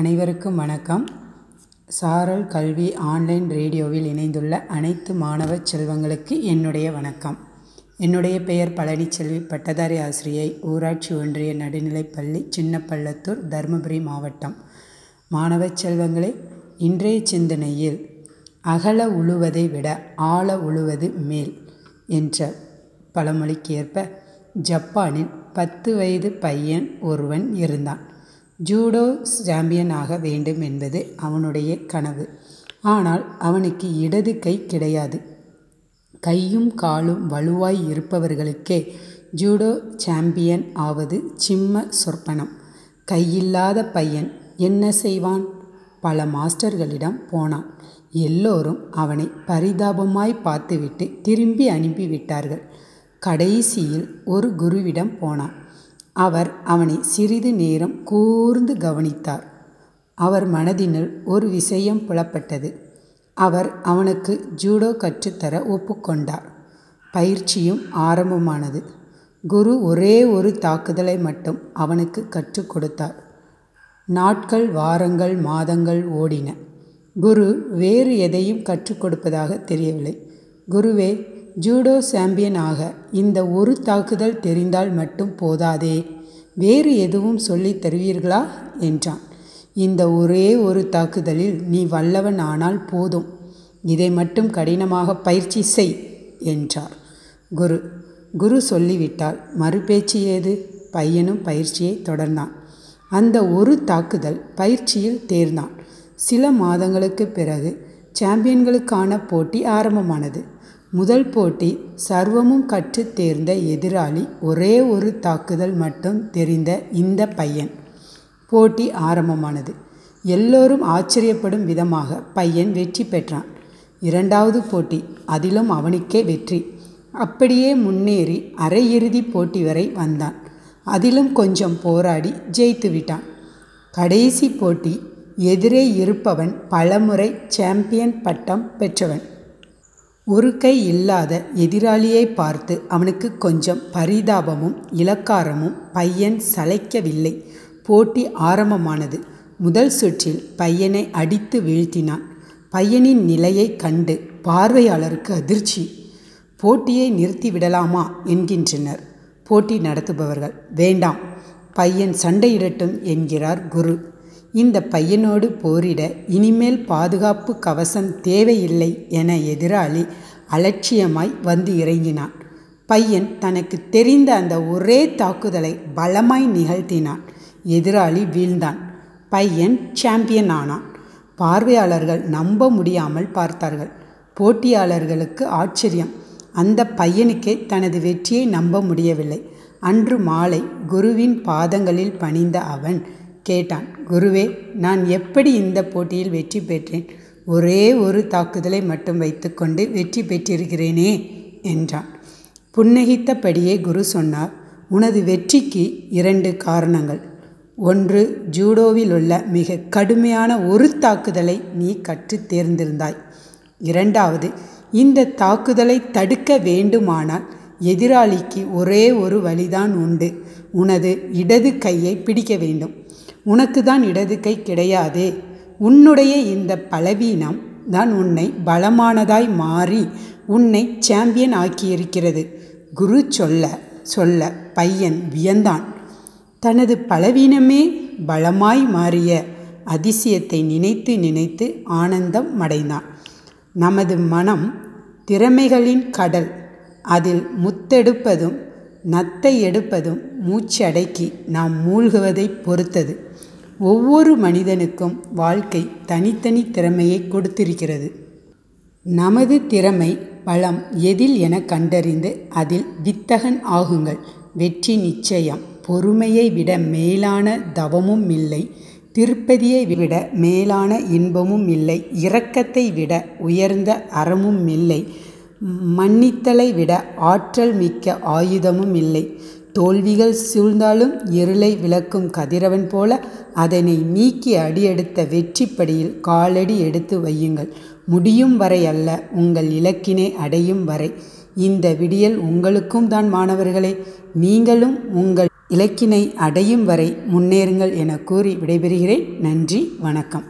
அனைவருக்கும் வணக்கம். சாரல் கல்வி ஆன்லைன் ரேடியோவில் இணைந்துள்ள அனைத்து மாணவ செல்வங்களுக்கு என்னுடைய வணக்கம். என்னுடைய பெயர் பழனிச்செல்வி பட்டதாரி ஆசிரியை ஊராட்சி ஒன்றிய நடுநிலைப்பள்ளி சின்னப்பள்ளத்தூர் தருமபுரி மாவட்டம். மாணவ செல்வங்களே இன்றைய சிந்தனையில் அகல உழுவதை விட ஆழ உழுவது மேல் என்ற பழமொழிக்கு ஏற்ப ஜப்பானில் பத்து வயது பையன் ஒருவன் இருந்தான். ஜூடோ சாம்பியன் ஆக வேண்டும் என்பது அவனுடைய கனவு. ஆனால் அவனுக்கு இடது கை கிடையாது. கையும் காலும் வலுவாய் இருப்பவர்களுக்கே ஜூடோ சாம்பியன் ஆவது சிம்ம சொற்பனம். கையில்லாத பையன் என்ன செய்வான்? பல மாஸ்டர்களிடம் போனான். எல்லோரும் அவனை பரிதாபமாய் பார்த்துவிட்டு திரும்பி அனுப்பிவிட்டார்கள். கடைசியில் ஒரு குருவிடம் போனான். அவர் அவனை சிறிது நேரம் கூர்ந்து கவனித்தார். அவர் மனதினுள் ஒரு விஷயம் புலப்பட்டது. அவர் அவனுக்கு ஜூடோ கற்றுத்தர ஒப்புக்கொண்டார் பயிற்சியும் ஆரம்பமானது. குரு ஒரே ஒரு தாக்குதலை மட்டும் அவனுக்கு கற்றுக் கொடுத்தார். நாட்கள் வாரங்கள் மாதங்கள் ஓடின. குரு வேறு எதையும் கற்றுக் கொடுப்பதாக தெரியவில்லை. குருவே ஜூடோ சாம்பியன் ஆக இந்த ஒரு தாக்குதல் தெரிந்தால் மட்டும் போதாதே. வேறு எதுவும் சொல்லி தருவீர்களா? என்றான். இந்த ஒரே ஒரு தாக்குதலில் நீ வல்லவன் ஆனால் போதும். இதை மட்டும் கடினமாக பயிற்சி செய் என்றார். குரு குரு சொல்லிவிட்டால் மறுபேச்சு ஏது? பையனும் பயிற்சியை தொடர்ந்தான். அந்த ஒரு தாக்குதல் பயிற்சியில் தேர்ந்தான். சில மாதங்களுக்கு பிறகு சாம்பியன்களுக்கான போட்டி ஆரம்பமானது. முதல் போட்டி சர்வமும் கற்று தேர்ந்த எதிராளி ஒரே ஒரு தாக்குதல் மட்டும் தெரிந்த இந்த பையன். போட்டி ஆரம்பமானது. எல்லோரும் ஆச்சரியப்படும் விதமாக பையன் வெற்றி பெற்றான். இரண்டாவது போட்டி அதிலும் அவனுக்கே வெற்றி. அப்படியே முன்னேறி அரையிறுதி போட்டி வரை வந்தான். அதிலும் கொஞ்சம் போராடி ஜெயித்து விட்டான். கடைசி போட்டி எதிரே இருப்பவன் பலமுறை சாம்பியன் பட்டம் பெற்றவன். ஒரு கை இல்லாத எதிராளியை பார்த்து அவனுக்கு கொஞ்சம் பரிதாபமும் இலக்காரமும் பையன் சளைக்கவில்லை. போட்டி ஆரம்பமானது. முதல் சுற்றில் பையனை அடித்து வீழ்த்தினான். பையனின் நிலையை கண்டு பார்வையாளருக்கு அதிர்ச்சி. போட்டியை நிறுத்திவிடலாமா? என்கின்றனர். போட்டி நடத்துபவர்கள் வேண்டாம். பையன் சண்டையிடட்டும் என்கிறார் குரு. இந்த பையனோடு போரிட இனிமேல் பாதுகாப்பு கவசம் தேவையில்லை என எதிராளி அலட்சியமாய் வந்து இறங்கினான். பையன் தனக்கு தெரிந்த அந்த ஒரே தாக்குதலை பலமாய் நிகழ்த்தினான். எதிராளி வீழ்ந்தான். பையன் சாம்பியன் ஆனான். பார்வையாளர்கள் நம்ப முடியாமல் பார்த்தார்கள். போட்டியாளர்களுக்கு ஆச்சரியம். அந்த பையனுக்கே தனது வெற்றியை நம்ப முடியவில்லை. அன்று மாலை குருவின் பாதங்களில் பணிந்த அவன் கேட்டான். குருவே நான் எப்படி இந்த போட்டியில் வெற்றி பெற்றேன்? ஒரே ஒரு தாக்குதலை மட்டும் வைத்துக்கொண்டு வெற்றி பெற்றிருக்கிறேனே என்றான். புன்னகித்தபடியே குரு சொன்னார் உனது வெற்றிக்கு இரண்டு காரணங்கள். ஒன்று ஜூடோவில் உள்ள மிக கடுமையான ஒரு தாக்குதலை நீ கற்று தேர்ந்திருந்தாய். இரண்டாவது இந்த தாக்குதலை தடுக்க வேண்டுமானால் எதிராளிக்கு ஒரே ஒரு வழிதான் உண்டு. உனது இடது கையை பிடிக்க வேண்டும். உனக்கு தான் இடது கை கிடையாதே. உன்னுடைய இந்த பலவீனம் தான் உன்னை பலமானதாய் மாறி உன்னை சாம்பியன் ஆக்கியிருக்கிறது. குரு சொல்ல சொல்ல பையன் வியந்தான். தனது பலவீனமே பலமாய் மாறிய அதிசயத்தை நினைத்து நினைத்து ஆனந்தம் அடைந்தான். நமது மனம் திறமைகளின் கடல். அதில் முத்தெடுப்பதும் நத்தை எடுப்பதும் மூச்சடக்கி நாம் மூழ்குவதை பொறுத்தது. ஒவ்வொரு மனிதனுக்கும் வாழ்க்கை தனித்தனி திறமையை கொடுத்திருக்கிறது. நமது திறமை பலம் எதில் என கண்டறிந்து அதில் வித்தகன் ஆகுங்கள். வெற்றி நிச்சயம். பொறுமையை விட மேலான தவமும் இல்லை. திருப்பதியை விட மேலான இன்பமும் இல்லை. இரக்கத்தை விட உயர்ந்த அறமும் இல்லை. மன்னித்தலை விட ஆற்றல் மிக்க ஆயுதமும் இல்லை. தோல்விகள் சூழ்ந்தாலும் இருளை விளக்கும் கதிரவன் போல அதனை நீக்கி அடியெடுத்த வெற்றிப்படியில் காலடி எடுத்து வையுங்கள். முடியும் வரை அல்ல உங்கள் இலக்கினை அடையும் வரை. இந்த விடியல் உங்களுக்கும் தான் மாணவர்களே. நீங்களும் உங்கள் இலக்கினை அடையும் வரை முன்னேறுங்கள் என கூறி விடைபெறுகிறேன். நன்றி வணக்கம்.